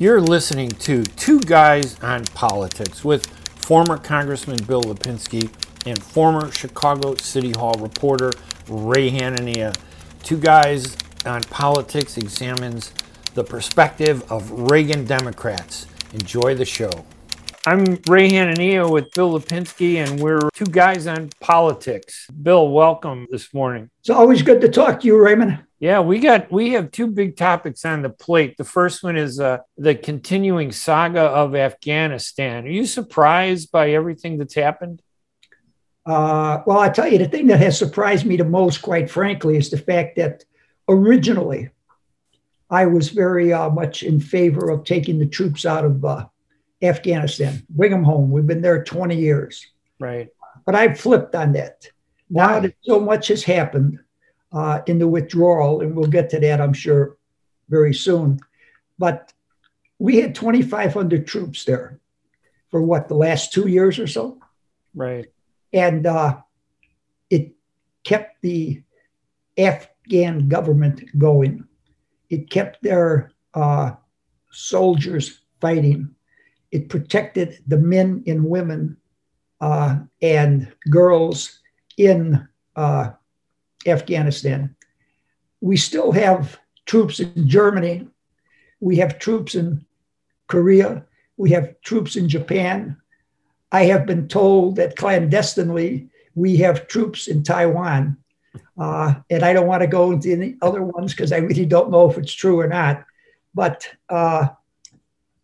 You're listening to Two Guys on Politics with former Congressman Bill Lipinski and former Chicago City Hall reporter Ray Hanania. Two Guys on Politics examines the perspective of Reagan Democrats. Enjoy the show. I'm Ray Hanania with Bill Lipinski, and we're two guys on politics. Bill, welcome this morning. It's always good to talk to you, Raymond. Yeah, we got we have two big topics on the plate. The first one is uh, the continuing saga of Afghanistan. Are you surprised by everything that's happened? Uh, well, I tell you, the thing that has surprised me the most, quite frankly, is the fact that originally I was very uh, much in favor of taking the troops out of uh, Afghanistan, bring them home. We've been there 20 years. Right. But I've flipped on that. Now that so much has happened uh, in the withdrawal, and we'll get to that, I'm sure, very soon. But we had 2,500 troops there for what, the last two years or so? Right. And uh, it kept the Afghan government going. It kept their uh, soldiers fighting it protected the men and women uh, and girls in uh, Afghanistan. We still have troops in Germany. We have troops in Korea. We have troops in Japan. I have been told that clandestinely we have troops in Taiwan. Uh, and I don't want to go into any other ones because I really don't know if it's true or not. But uh,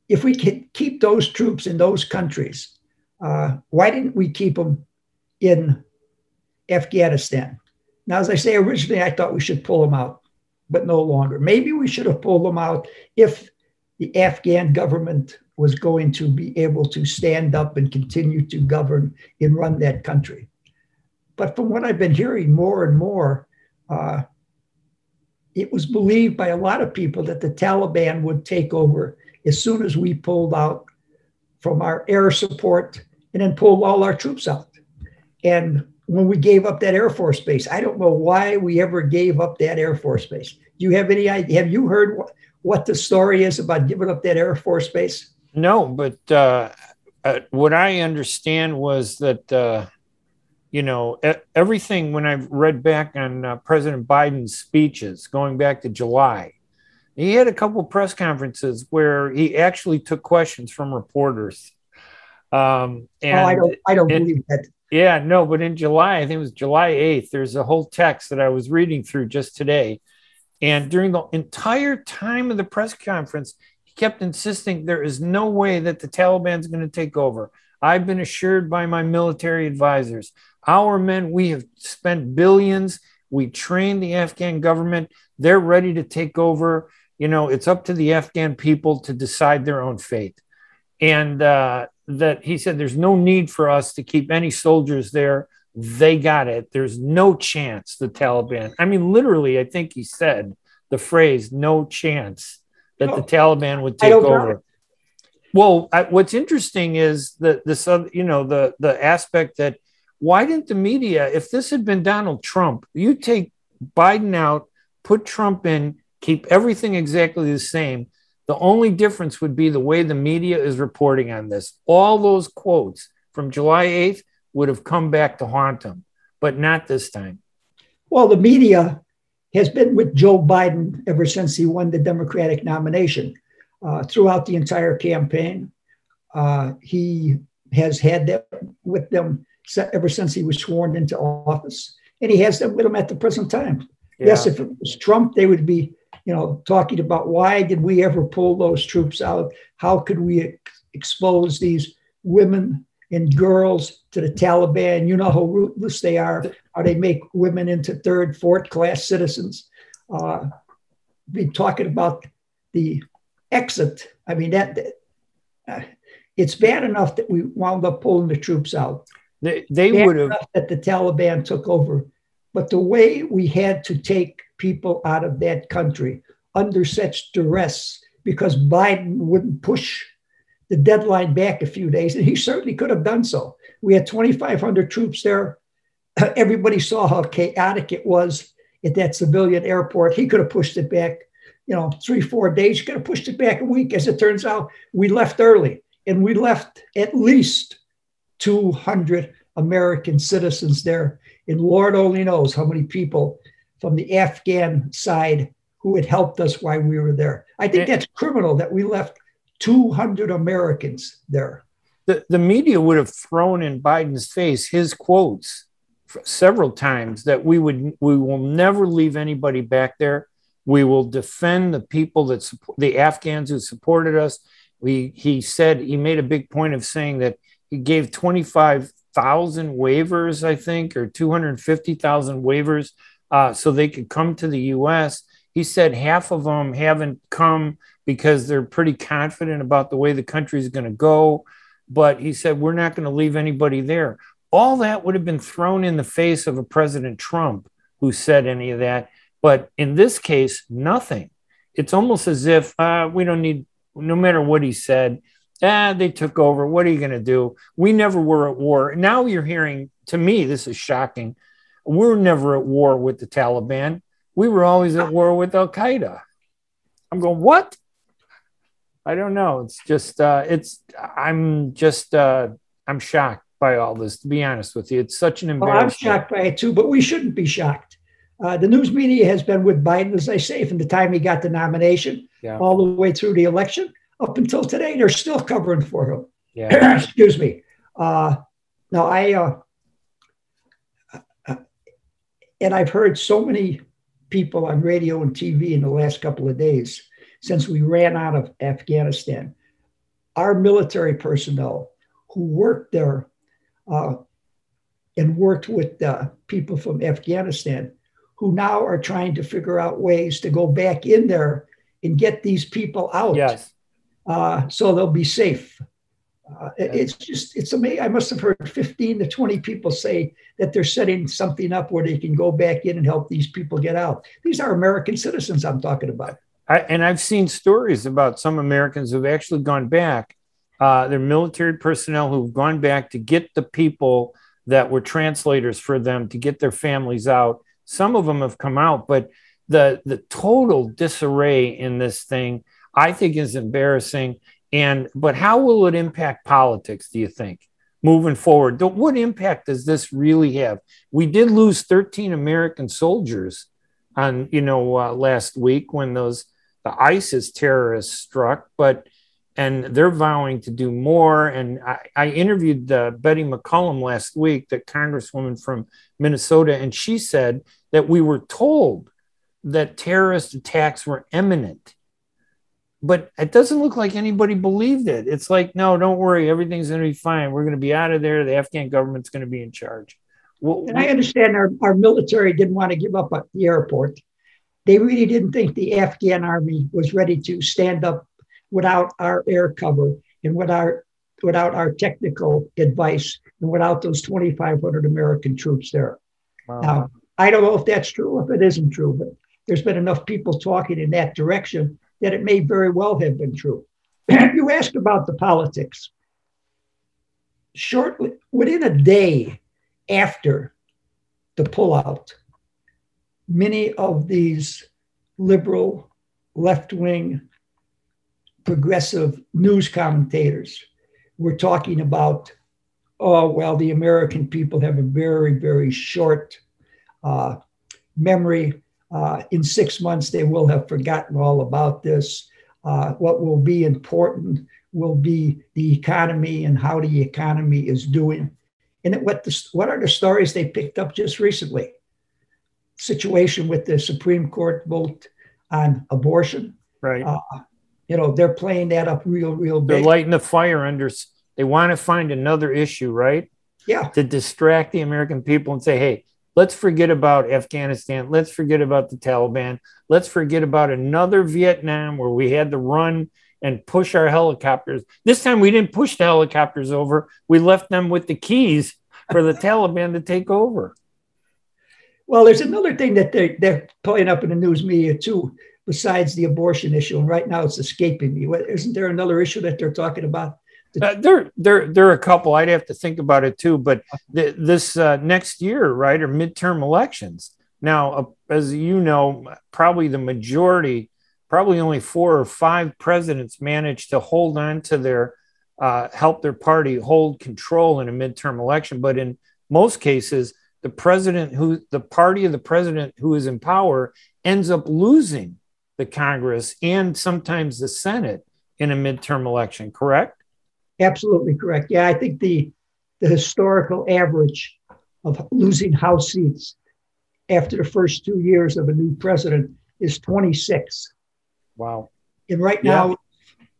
if we could keep those troops in those countries, uh, why didn't we keep them in Afghanistan? Now, as I say, originally I thought we should pull them out, but no longer. Maybe we should have pulled them out if the Afghan government was going to be able to stand up and continue to govern and run that country. But from what I've been hearing more and more, uh, it was believed by a lot of people that the Taliban would take over as soon as we pulled out from our air support and then pulled all our troops out. And when we gave up that Air Force base, I don't know why we ever gave up that Air Force base. Do you have any idea? Have you heard what, what the story is about giving up that Air Force base? No, but uh, uh, what I understand was that, uh, you know, everything when I've read back on uh, President Biden's speeches going back to July, he had a couple press conferences where he actually took questions from reporters. Um, and oh, I don't, I don't believe that. Yeah, no, but in July, I think it was July 8th, there's a whole text that I was reading through just today. And during the entire time of the press conference, he kept insisting there is no way that the Taliban is going to take over. I've been assured by my military advisors. Our men, we have spent billions. We trained the Afghan government. They're ready to take over you know, it's up to the Afghan people to decide their own fate. And uh, that he said, there's no need for us to keep any soldiers there. They got it. There's no chance the Taliban, I mean, literally, I think he said the phrase, no chance that the Taliban would take over. Well, I, what's interesting is that this, other, you know, the the aspect that why didn't the media, if this had been Donald Trump, you take Biden out, put Trump in, keep everything exactly the same. The only difference would be the way the media is reporting on this. All those quotes from July 8th would have come back to haunt him, but not this time. Well, the media has been with Joe Biden ever since he won the Democratic nomination. Uh, throughout the entire campaign, uh, he has had them with them ever since he was sworn into office, and he has them with him at the present time. Yeah. Yes, if it was Trump, they would be you know, talking about why did we ever pull those troops out? How could we ex- expose these women and girls to the Taliban? You know how ruthless they are, how they make women into third, fourth class citizens. Uh, be talking about the exit. I mean, that uh, it's bad enough that we wound up pulling the troops out. They, they would have that the Taliban took over, but the way we had to take people out of that country under such duress because Biden wouldn't push the deadline back a few days, and he certainly could have done so. We had 2,500 troops there. Everybody saw how chaotic it was at that civilian airport. He could have pushed it back you know, three, four days. You could have pushed it back a week. As it turns out, we left early and we left at least 200 American citizens there. And Lord only knows how many people from the Afghan side who had helped us while we were there. I think that's criminal that we left 200 Americans there. The, the media would have thrown in Biden's face his quotes several times that we would we will never leave anybody back there. We will defend the people that support the Afghans who supported us. We he said he made a big point of saying that he gave 25,000 waivers, I think, or 250,000 waivers uh, so they could come to the US. He said half of them haven't come because they're pretty confident about the way the country is going to go. But he said, we're not going to leave anybody there. All that would have been thrown in the face of a President Trump who said any of that. But in this case, nothing. It's almost as if uh, we don't need, no matter what he said, ah, they took over. What are you going to do? We never were at war. Now you're hearing, to me, this is shocking. We're never at war with the Taliban. We were always at war with Al Qaeda. I'm going, what? I don't know. It's just, uh, it's, I'm just, uh, I'm shocked by all this, to be honest with you. It's such an embarrassment. Well, I'm shocked by it too, but we shouldn't be shocked. Uh, the news media has been with Biden, as I say, from the time he got the nomination yeah. all the way through the election up until today. They're still covering for him. Yeah. Excuse me. Uh, now, I, uh, uh, and I've heard so many people on radio and TV in the last couple of days since we ran out of Afghanistan. Our military personnel who worked there uh, and worked with uh, people from Afghanistan who now are trying to figure out ways to go back in there and get these people out. Yes. Uh, so they'll be safe. Uh, it's just, it's amazing. I must have heard 15 to 20 people say that they're setting something up where they can go back in and help these people get out. These are American citizens I'm talking about. I, and I've seen stories about some Americans who've actually gone back. Uh, they're military personnel who've gone back to get the people that were translators for them to get their families out. Some of them have come out, but the the total disarray in this thing, I think, is embarrassing. And but how will it impact politics? Do you think moving forward? What impact does this really have? We did lose 13 American soldiers on you know uh, last week when those the ISIS terrorists struck, but and they're vowing to do more. And I, I interviewed uh, Betty McCollum last week, the congresswoman from Minnesota, and she said that we were told that terrorist attacks were imminent. But it doesn't look like anybody believed it. It's like, no, don't worry, everything's going to be fine. We're going to be out of there. The Afghan government's going to be in charge. Well, and I understand our, our military didn't want to give up the airport they really didn't think the Afghan army was ready to stand up without our air cover and without without our technical advice and without those 2,500 American troops there. Wow. Now, I don't know if that's true, if it isn't true, but there's been enough people talking in that direction that it may very well have been true. you asked about the politics. Shortly, within a day after the pullout, many of these liberal, left wing, progressive news commentators were talking about, oh, well, the American people have a very, very short uh, memory. Uh, in six months, they will have forgotten all about this. Uh, what will be important will be the economy and how the economy is doing. And what, the, what are the stories they picked up just recently? situation with the Supreme Court vote on abortion. Right. Uh, you know, they're playing that up real, real big. They're lighting the fire under. They want to find another issue, right? Yeah. To distract the American people and say, hey, let's forget about Afghanistan. Let's forget about the Taliban. Let's forget about another Vietnam where we had to run and push our helicopters. This time we didn't push the helicopters over. We left them with the keys for the Taliban to take over. Well, there's another thing that they're, they're pulling up in the news media too, besides the abortion issue. And right now it's escaping me. Isn't there another issue that they're talking about? Uh, there, there, there are a couple. I'd have to think about it too. But th- this uh, next year, right, are midterm elections. Now, uh, as you know, probably the majority probably only four or five presidents managed to hold on to their uh, help their party hold control in a midterm election. But in most cases, the president who the party of the president who is in power ends up losing the Congress and sometimes the Senate in a midterm election, correct? Absolutely correct. Yeah, I think the the historical average of losing House seats after the first two years of a new president is 26. Wow. And right yeah. now,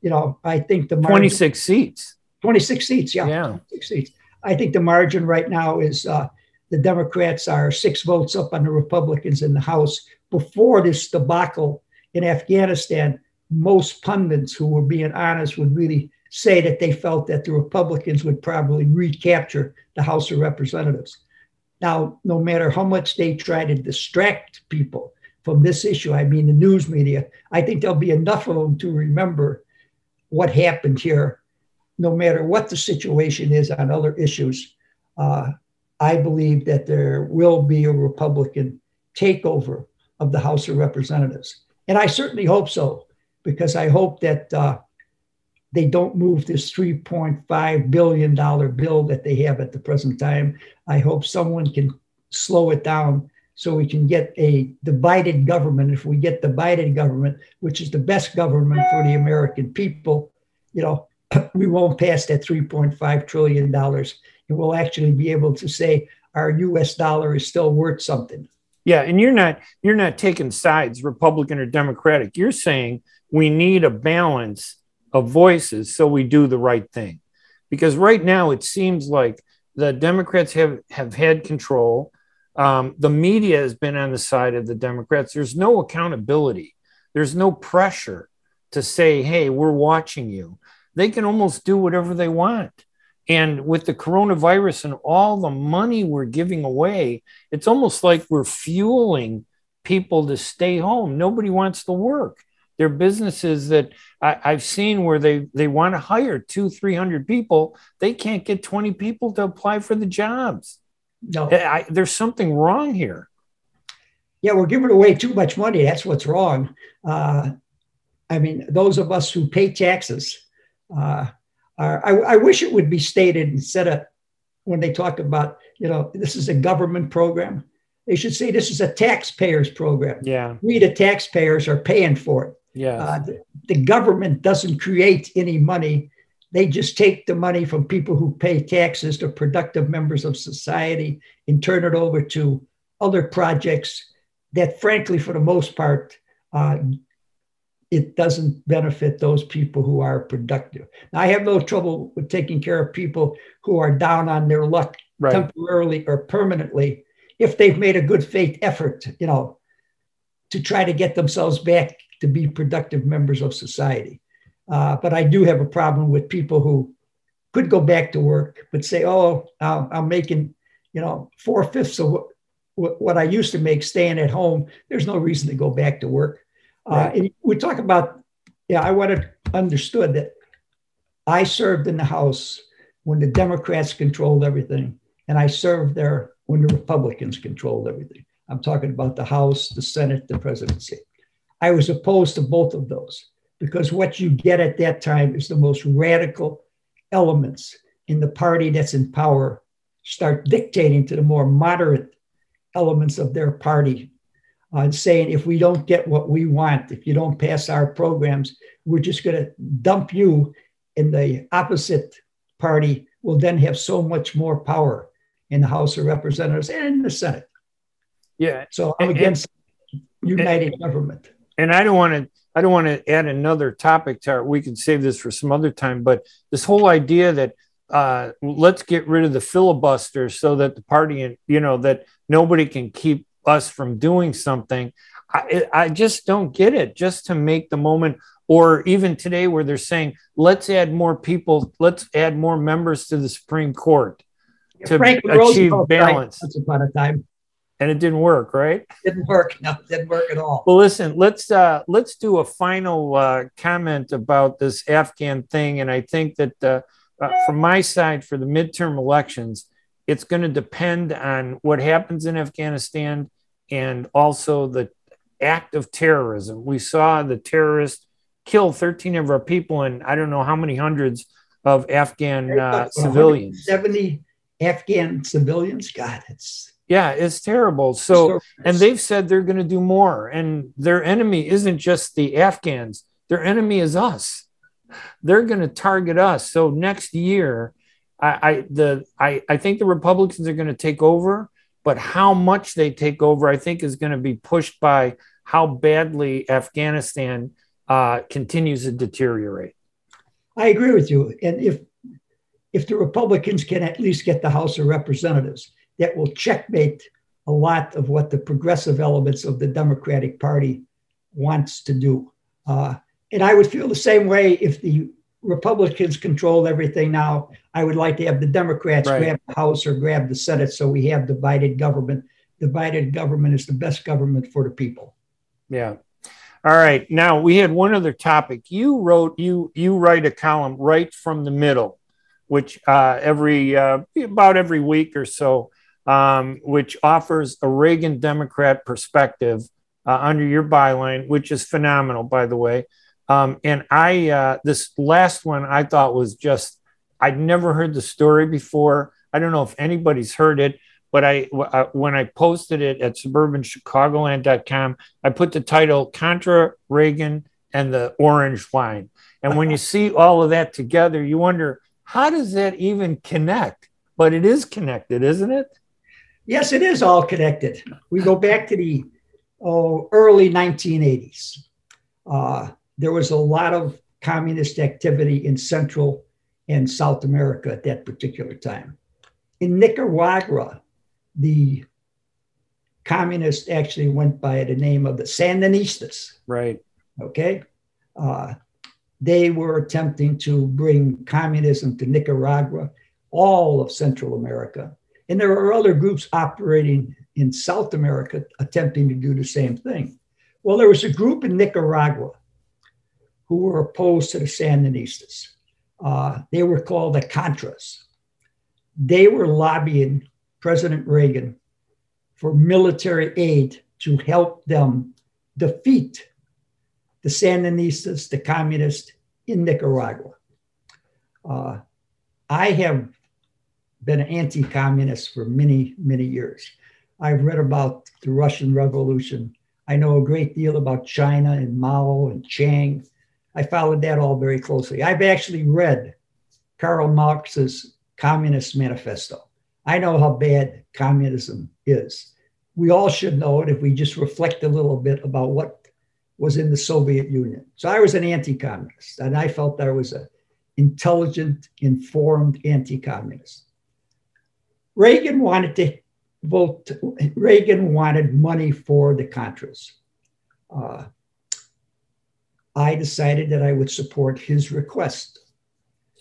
you know, I think the margin, 26 seats. 26 seats, yeah. Yeah. 26 seats. I think the margin right now is uh, the Democrats are six votes up on the Republicans in the House. Before this debacle in Afghanistan, most pundits who were being honest would really say that they felt that the Republicans would probably recapture the House of Representatives. Now, no matter how much they try to distract people from this issue, I mean, the news media, I think there'll be enough of them to remember what happened here, no matter what the situation is on other issues. Uh, I believe that there will be a Republican takeover of the House of Representatives. And I certainly hope so, because I hope that uh, they don't move this $3.5 billion bill that they have at the present time. I hope someone can slow it down so we can get a divided government. If we get the divided government, which is the best government for the American people, you know, we won't pass that $3.5 trillion and we'll actually be able to say our US dollar is still worth something. Yeah, and you're not you're not taking sides, Republican or Democratic. You're saying we need a balance of voices so we do the right thing. Because right now it seems like the Democrats have, have had control. Um, the media has been on the side of the Democrats. There's no accountability, there's no pressure to say, hey, we're watching you. They can almost do whatever they want. And with the coronavirus and all the money we're giving away, it's almost like we're fueling people to stay home. Nobody wants to work. There are businesses that I, have seen where they, they want to hire two, 300 people. They can't get 20 people to apply for the jobs. No. I, there's something wrong here. Yeah, we're giving away too much money. That's what's wrong. Uh, I mean, those of us who pay taxes, uh, are, I, I wish it would be stated instead of when they talk about, you know, this is a government program. They should say this is a taxpayers program. Yeah. We, the taxpayers, are paying for it. Yeah. Uh, the, the, government doesn't create any money. They just take the money from people who pay taxes to productive members of society and turn it over to other projects that, frankly, for the most part, uh, it doesn't benefit those people who are productive. Now, I have no trouble with taking care of people who are down on their luck right. temporarily or permanently if they've made a good faith effort, you know, to try to get themselves back to be productive members of society. Uh, but I do have a problem with people who could go back to work, but say, "Oh, I'm making, you know, four fifths of what, what, I used to make staying at home. There's no reason to go back to work." Uh, right. Uh, and we talk about, yeah, I wanted understood that I served in the House when the Democrats controlled everything, and I served there when the Republicans controlled everything. I'm talking about the House, the Senate, the presidency. I was opposed to both of those because what you get at that time is the most radical elements in the party that's in power start dictating to the more moderate elements of their party uh, and saying, if we don't get what we want, if you don't pass our programs, we're just going to dump you. And the opposite party will then have so much more power in the House of Representatives and in the Senate. Yeah. So I'm against and, united and, government and I don't want to I don't want to add another topic to our, we can save this for some other time, but this whole idea that uh, let's get rid of the filibuster so that the party, and you know, that nobody can keep us from doing something. I, I just don't get it. Just to make the moment, or even today where they're saying, let's add more people, let's add more members to the Supreme Court to Frank achieve Roosevelt balance. Once upon a time and it didn't work right didn't work no didn't work at all well listen let's uh let's do a final uh comment about this afghan thing and i think that uh, uh, from my side for the midterm elections it's going to depend on what happens in afghanistan and also the act of terrorism. We saw the terrorists kill 13 of our people and I don't know how many hundreds of Afghan uh, civilians. 70 Afghan civilians. God, it's yeah, it's terrible. So, and they've said they're going to do more, and their enemy isn't just the Afghans; their enemy is us. They're going to target us. So next year, I, I the I, I think the Republicans are going to take over, but how much they take over, I think, is going to be pushed by how badly Afghanistan uh, continues to deteriorate. I agree with you, and if if the Republicans can at least get the House of Representatives, that will checkmate a lot of what the progressive elements of the Democratic Party wants to do. Uh, and I would feel the same way if the Republicans control everything now. I would like to have the Democrats right. grab the House or grab the Senate so we have divided government. Divided government is the best government for the people. Yeah. All right. Now we had one other topic. You wrote you you write a column right from the middle, which uh, every uh, about every week or so um, which offers a Reagan Democrat perspective uh, under your byline, which is phenomenal, by the way. Um, and I, uh, this last one I thought was just, I'd never heard the story before. I don't know if anybody's heard it, but I, uh, when I posted it at suburbanchicagoland.com, I put the title Contra Reagan and the Orange Line. And when you see all of that together, you wonder, how does that even connect? But it is connected, isn't it? Yes, it is all connected. We go back to the oh, early 1980s. Uh, there was a lot of communist activity in Central and South America at that particular time. In Nicaragua, the communists actually went by the name of the Sandinistas. Right. Okay. Uh, they were attempting to bring communism to Nicaragua, all of Central America. And there are other groups operating in South America attempting to do the same thing. Well, there was a group in Nicaragua who were opposed to the Sandinistas. Uh, they were called the Contras. They were lobbying President Reagan for military aid to help them defeat the Sandinistas, the communists in Nicaragua. Uh, I have been an anti communist for many, many years. I've read about the Russian Revolution. I know a great deal about China and Mao and Chiang. I followed that all very closely. I've actually read Karl Marx's Communist Manifesto. I know how bad communism is. We all should know it if we just reflect a little bit about what was in the Soviet Union. So I was an anti-communist, and I felt I was an intelligent, informed anti-communist. Reagan wanted to vote, Reagan wanted money for the Contras. Uh, I decided that I would support his request.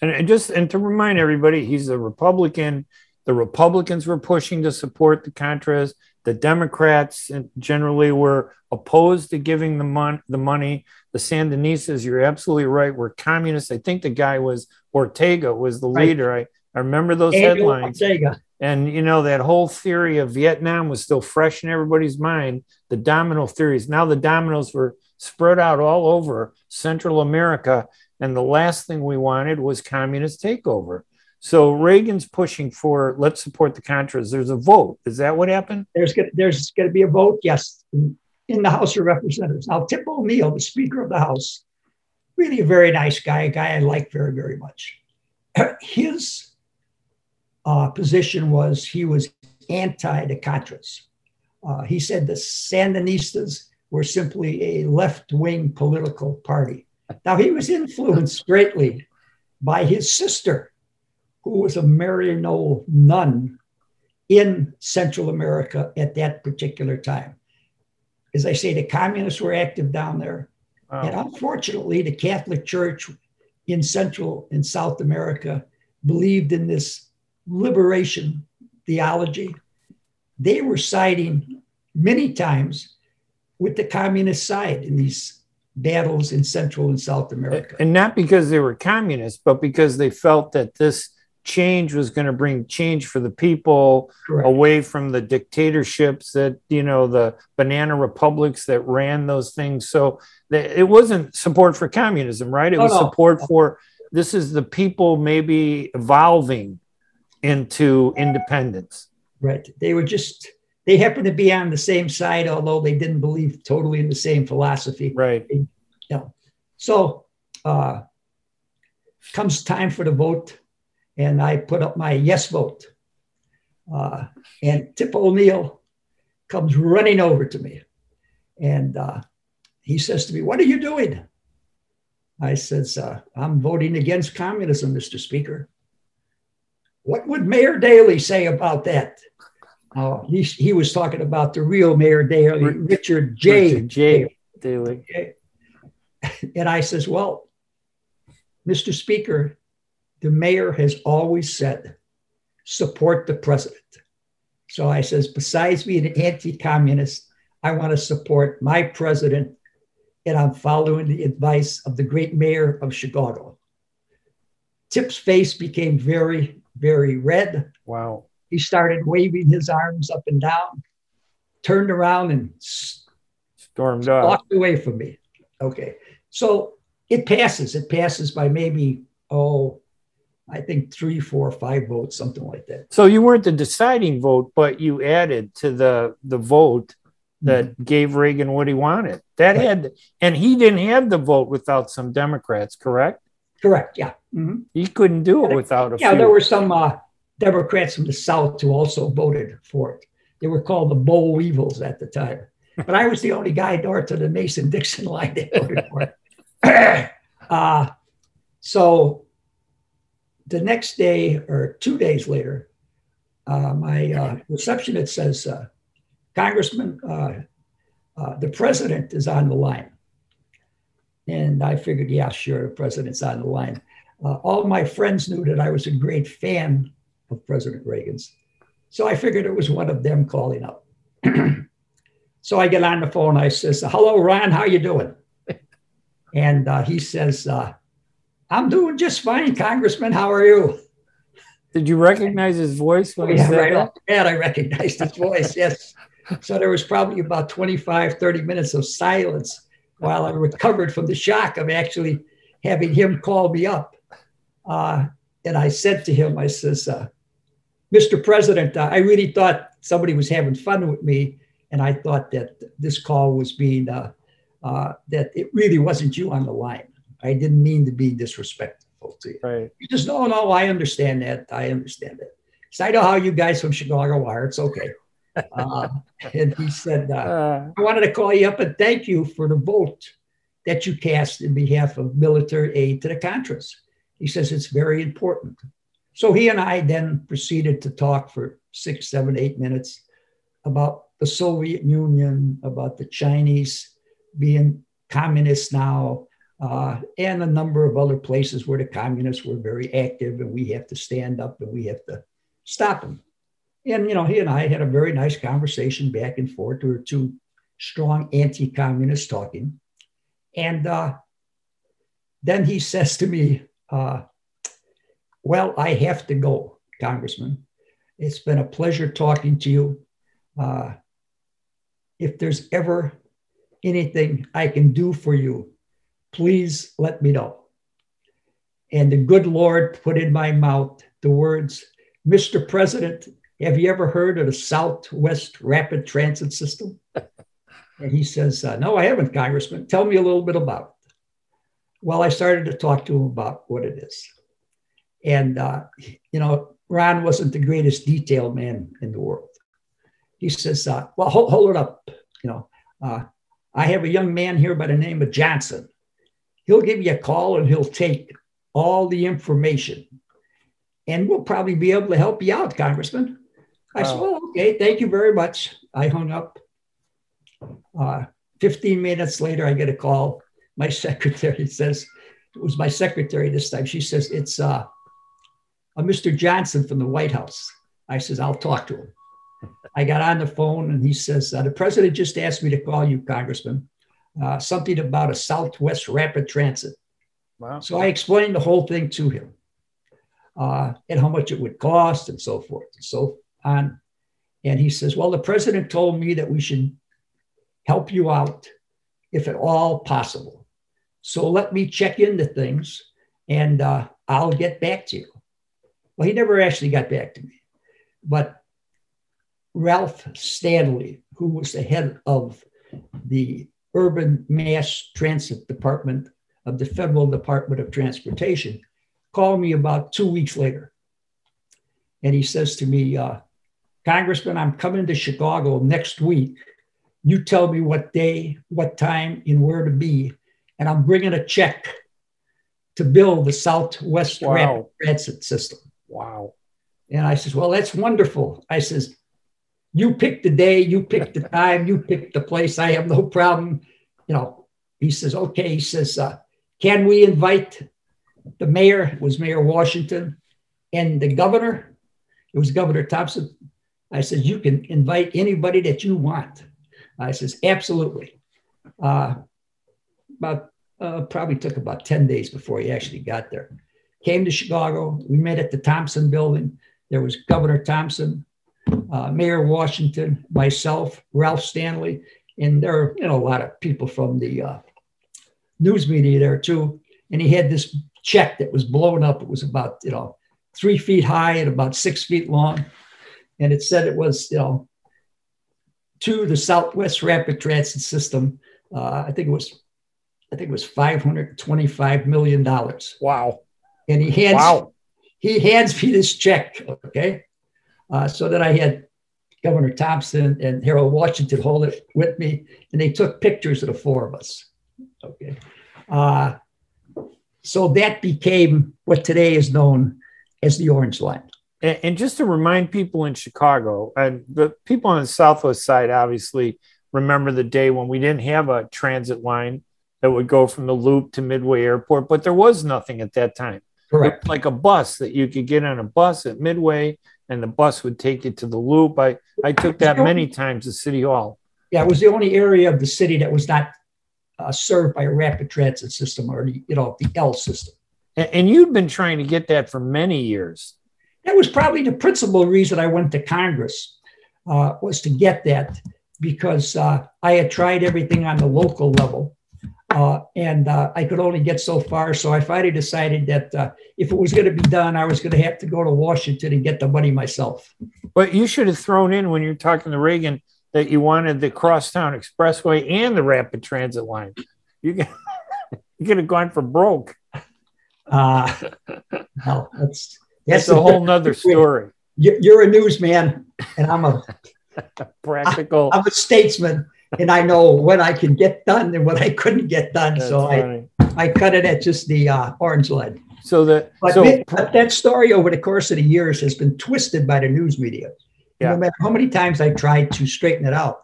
And just and to remind everybody, he's a Republican. The Republicans were pushing to support the Contras. The Democrats generally were opposed to giving the, mon- the money. The Sandinistas, you're absolutely right, were communists. I think the guy was Ortega was the leader. Right. I, I remember those Andrew headlines. Ortega. And you know that whole theory of Vietnam was still fresh in everybody's mind. The domino theories. Now the dominoes were spread out all over Central America, and the last thing we wanted was communist takeover. So Reagan's pushing for let's support the Contras. There's a vote. Is that what happened? There's gonna, there's going to be a vote. Yes, in, the House of Representatives. Now Tip O'Neill, the Speaker of the House, really a very nice guy, a guy I like very very much. His uh, position was he was anti the Contras. Uh, he said the Sandinistas were simply a left wing political party. Now, he was influenced greatly by his sister, who was a Maryknoll nun in Central America at that particular time. As I say, the communists were active down there. Wow. And unfortunately, the Catholic Church in Central and South America believed in this liberation theology, they were siding many times with the communist side in these battles in Central and South America. And not because they were communists, but because they felt that this change was going to bring change for the people Correct. away from the dictatorships that you know the banana republics that ran those things so it wasn't support for communism right it No, was no. support for this is the people maybe evolving into independence Right. They were just, they happened to be on the same side, although they didn't believe totally in the same philosophy. right So uh, comes time for the vote, and I put up my yes vote. Uh, and Tip O'Neill comes running over to me, and uh, he says to me, "What are you doing?" I says, uh, "I'm voting against communism, Mr. Speaker." What would Mayor Daley say about that? Uh, he, he was talking about the real Mayor Daley, Richard J. Richard J. Daley. And I says, Well, Mr. Speaker, the mayor has always said, support the president. So I says, besides being an anti-communist, I want to support my president, and I'm following the advice of the great mayor of Chicago. Tip's face became very, very red. wow He started waving his arms up and down, turned around and stormed out walked away from me. Okay. So it passes. It passes by maybe, oh, I think three, four, five votes, something like that. so you weren't the deciding vote but you added to the the vote that mm-hmm. gave Reagan what he wanted. That Right. had, and he didn't have the vote without some Democrats, correct? Correct. Yeah. Mhm. He couldn't do it without a Yeah. few. There were some uh, Democrats from the South who also voted for it. They were called the Boll Weevils at the time. But I was the only guy north of the Mason Dixon line that voted for it. uh, so the next day or two days later, uh, my uh, receptionist says, uh, Congressman, uh, uh, the president is on the line. And I figured, yeah, sure, the president's on the line. Uh, all my friends knew that I was a great fan of President Reagan's. So I figured it was one of them calling up. so I get on the phone. I says, hello, Ron, how you doing? And uh, he says, uh, I'm doing just fine, Congressman. How are you? Did you recognize his voice when he Yeah, said right that? bat, I recognized his voice. Yes. So there was probably about 25, 30 minutes of silence while I recovered from the shock of actually having him call me up. Uh, and I said to him, I says, uh, Mr. President, uh, I really thought somebody was having fun with me. And I thought that this call was being, uh, uh, that it really wasn't you on the line. I didn't mean to be disrespectful to you. Right. He just, no, no, I understand that. I understand that. So I know how you guys from Chicago are. It's okay. Uh, and he said, uh, Uh, I wanted to call you up and thank you for the vote that you cast in behalf of military aid to the Contras. He says it's very important. So he and I then proceeded to talk for six, seven, eight minutes about the Soviet Union, about the Chinese being communists now, uh, and a number of other places where the communists were very active, and we have to stand up and we have to stop them. And you know, he and I had a very nice conversation back and forth. We were two strong anti-communists talking, and uh, then he says to me, uh, "Well, I have to go, Congressman. It's been a pleasure talking to you. Uh, if there's ever anything I can do for you, please let me know. And the good Lord put in my mouth the words, Mr. President, have you ever heard of the Southwest Rapid Transit System? and he says, uh, No, I haven't, Congressman. Tell me a little bit about it. Well, I started to talk to him about what it is. And, uh, you know, Ron wasn't the greatest detail man in the world. He says, uh, Well, hold, hold it up. You know, uh, I have a young man here by the name of Johnson. He'll give you a call and he'll take all the information. And we'll probably be able to help you out, Congressman. I said. Well, okay, thank you very much. I hung up. Uh, 15 minutes later, I get a call. My secretary says, it was my secretary this time. She says, It's uh, a Mr. Johnson from the White House. I says, I'll talk to him. I got on the phone and he says, uh, The president just asked me to call you, Congressman, uh, something about a Southwest Rapid Transit. wow. So I explained the whole thing to him. uh, and how much it would cost and so forth and so on. And he says, Well, the president told me that we should help you out if at all possible. So let me check into things and uh, I'll get back to you. Well, he never actually got back to me. But Ralph Stanley, who was the head of the Urban Mass Transit Department of the Federal Department of Transportation, called me about two weeks later. And he says to me, uh, Congressman, I'm coming to Chicago next week. You tell me what day, what time, and where to be. And I'm bringing a check to build the Southwest wow. Rapid Transit System. Wow. And I says, Well, that's wonderful. I says, You pick the day, you pick the time, you pick the place. I have no problem. You know, he says, Okay. He says, uh, Can we invite the mayor? It was Mayor Washington and the governor. It was Governor Thompson. I said, You can invite anybody that you want. I says, Absolutely. Uh, about uh, probably took about 10 days before he actually got there. Came to Chicago. We met at the Thompson building. There was Governor Thompson, uh, Mayor Washington, myself, Ralph Stanley, and there are you know a lot of people from the uh, news media there too. And he had this check that was blown up. It was about you know three feet high and about six feet long, and it said it was you know to the Southwest Rapid Transit System. Uh, I think it was I think it was five hundred twenty-five million dollars. Wow! And he hands wow. he hands me this check. Okay, uh, so that I had Governor Thompson and Harold Washington hold it with me, and they took pictures of the four of us. Okay, uh, so that became what today is known as the Orange Line. And, and just to remind people in Chicago, and the people on the Southwest side obviously remember the day when we didn't have a transit line that would go from the loop to Midway Airport, but there was nothing at that time. Correct. Like a bus that you could get on a bus at Midway and the bus would take you to the loop. I, I took that many times to City Hall. Yeah, it was the only area of the city that was not uh, served by a rapid transit system or the, you know, the L system. And, and you'd been trying to get that for many years. That was probably the principal reason I went to Congress uh, was to get that because uh, I had tried everything on the local level uh, and uh, I could only get so far. So I finally decided that uh, if it was going to be done, I was going to have to go to Washington and get the money myself. But you should have thrown in when you're talking to Reagan that you wanted the crosstown expressway and the rapid transit line. You could, you could have gone for broke. Uh, no, that's that's, a whole nother story. You're a newsman, and I'm a practical. I'm a statesman and I know what I can get done and what I couldn't get done. That's so funny. I, I cut it at just the uh, orange lead. So that but, so, but that story over the course of the years has been twisted by the news media. Yeah. No matter how many times I tried to straighten it out,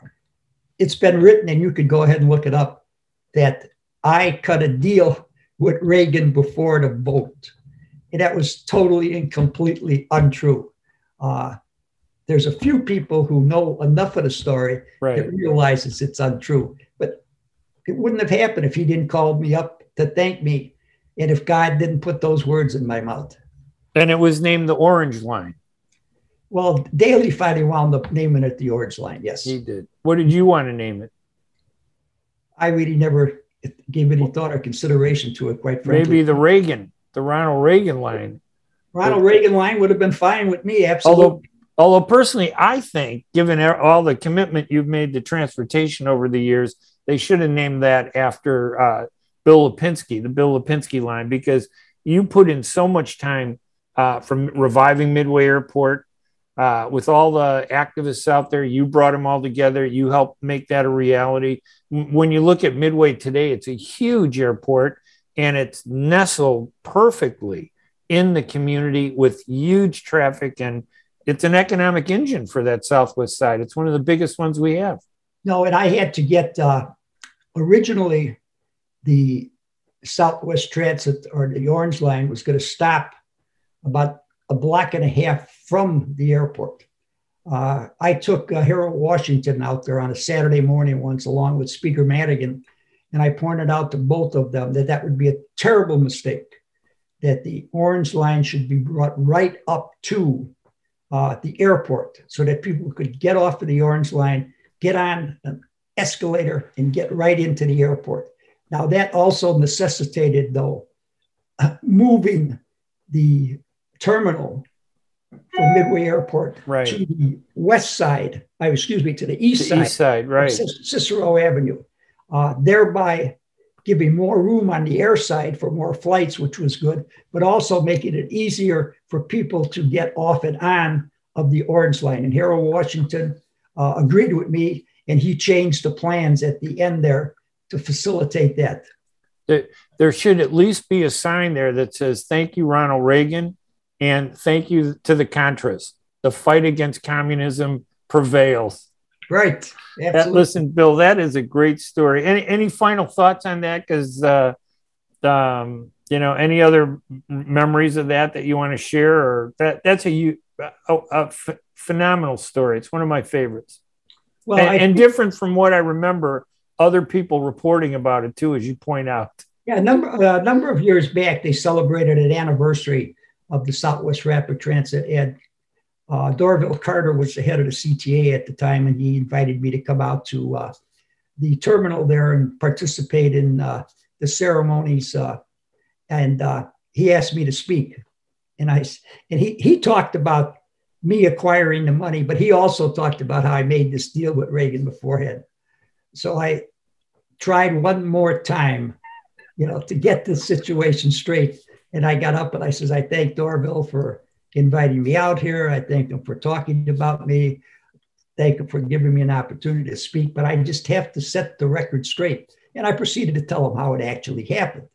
it's been written, and you could go ahead and look it up, that I cut a deal with Reagan before the vote. And that was totally and completely untrue. Uh, there's a few people who know enough of the story right. that realizes it's untrue. But it wouldn't have happened if he didn't call me up to thank me and if God didn't put those words in my mouth. And it was named the Orange Line. Well, Daley finally wound up naming it the Orange Line. Yes, he did. What did you want to name it? I really never gave any thought or consideration to it. Quite frankly, maybe the Reagan, the Ronald Reagan line. Ronald Reagan line would have been fine with me. Absolutely. Although Although personally, I think, given all the commitment you've made to transportation over the years, they should have named that after uh, Bill Lipinski, the Bill Lipinski line, because you put in so much time uh, from reviving Midway Airport uh, with all the activists out there. You brought them all together. You helped make that a reality. When you look at Midway today, it's a huge airport and it's nestled perfectly in the community with huge traffic and it's an economic engine for that southwest side. It's one of the biggest ones we have. No, and I had to get uh, originally the Southwest Transit or the Orange Line was going to stop about a block and a half from the airport. Uh, I took uh, Harold Washington out there on a Saturday morning once, along with Speaker Madigan, and I pointed out to both of them that that would be a terrible mistake that the orange line should be brought right up to uh, the airport so that people could get off of the orange line, get on an escalator, and get right into the airport. Now, that also necessitated, though, uh, moving the terminal from Midway Airport Right. to the west side, uh, excuse me, to the east The side east side, right? Cic- Cicero Avenue, uh, thereby giving more room on the air side for more flights, which was good, but also making it easier for people to get off and on of the Orange Line. And Harold Washington uh, agreed with me, and he changed the plans at the end there to facilitate that. There should at least be a sign there that says, "Thank you, Ronald Reagan," and "Thank you to the Contras." The fight against communism prevails. Right. That, listen, Bill, that is a great story. Any any final thoughts on that? Because uh, um, you know, any other memories of that that you want to share, or that that's a you a, a phenomenal story. It's one of my favorites, well, and, I and different from what I remember other people reporting about it too, as you point out. Yeah, a number a number of years back, they celebrated an anniversary of the Southwest Rapid Transit, and uh, Dorval Carter was the head of the CTA at the time, and he invited me to come out to uh, the terminal there and participate in uh, the ceremonies. Uh, and uh, he asked me to speak, and I and he he talked about me acquiring the money, but he also talked about how I made this deal with Reagan beforehand. So I tried one more time you know, to get the situation straight. And I got up and I says, I thank Dorville for inviting me out here. I thank him for talking about me. Thank him for giving me an opportunity to speak, but I just have to set the record straight. And I proceeded to tell him how it actually happened.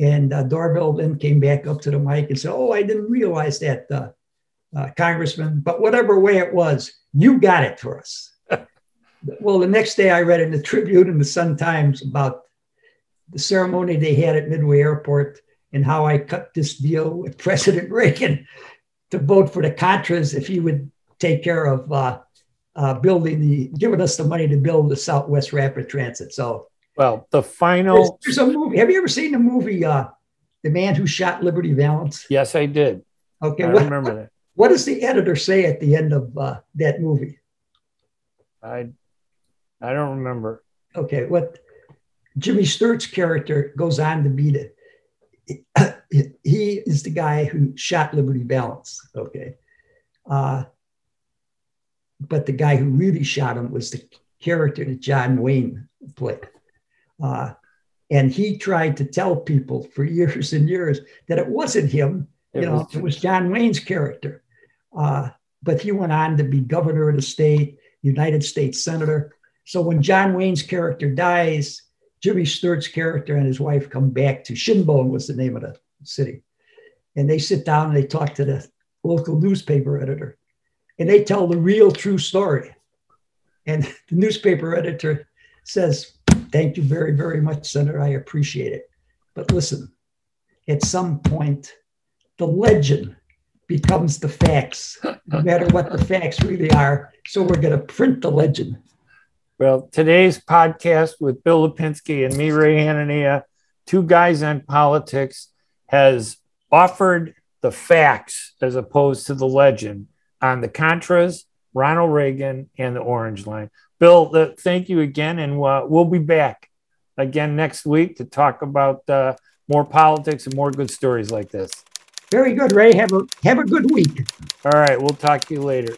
And uh, then came back up to the mic and said, Oh, I didn't realize that, uh, uh, Congressman, but whatever way it was, you got it for us. well, the next day I read in the Tribune and the Sun Times about the ceremony they had at Midway Airport and how I cut this deal with President Reagan to vote for the Contras if he would take care of uh, uh, building the, giving us the money to build the Southwest Rapid Transit. So Well, the there's, final, there's a movie. Have you ever seen the movie uh, The Man Who Shot Liberty Valance? yes, I did. Okay, I what, remember that. what does the editor say at the end of uh, that movie? I I don't remember. okay, what Jimmy Stewart's character goes on to be the he is the guy who shot Liberty Valance. Okay. Uh, but the guy who really shot him was the character that John Wayne played. Uh, and he tried to tell people for years and years that it wasn't him, you It know, was- it was John Wayne's character. Uh, but he went on to be governor of the state, United States Senator. So when John Wayne's character dies, Jimmy Stewart's character and his wife come back to Shinbone was the name of the city. And they sit down and they talk to the local newspaper editor. And they tell the real true story. And the newspaper editor says, Thank you very, very much, Senator. I appreciate it. But listen, at some point, the legend becomes the facts, no matter what the facts really are. So we're going to print the legend. Well, today's podcast with Bill Lipinski and me, Ray Hanania, two guys on politics, has offered the facts as opposed to the legend on the Contras, Ronald Reagan, and the Orange Line. Bill, the, thank you again, and uh, we'll be back again next week to talk about uh, more politics and more good stories like this. Very good, Ray. Have a have a good week. All right, we'll talk to you later.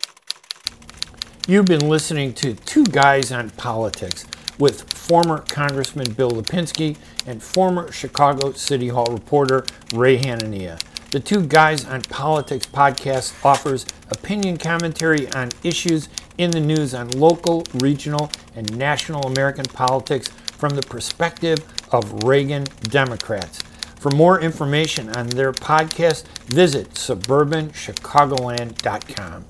You've been listening to Two Guys on Politics with former Congressman Bill Lipinski and former Chicago City Hall reporter Ray Hanania. The Two Guys on Politics podcast offers opinion commentary on issues in the news on local, regional, and national American politics from the perspective of Reagan Democrats. For more information on their podcast, visit suburbanchicagoland.com.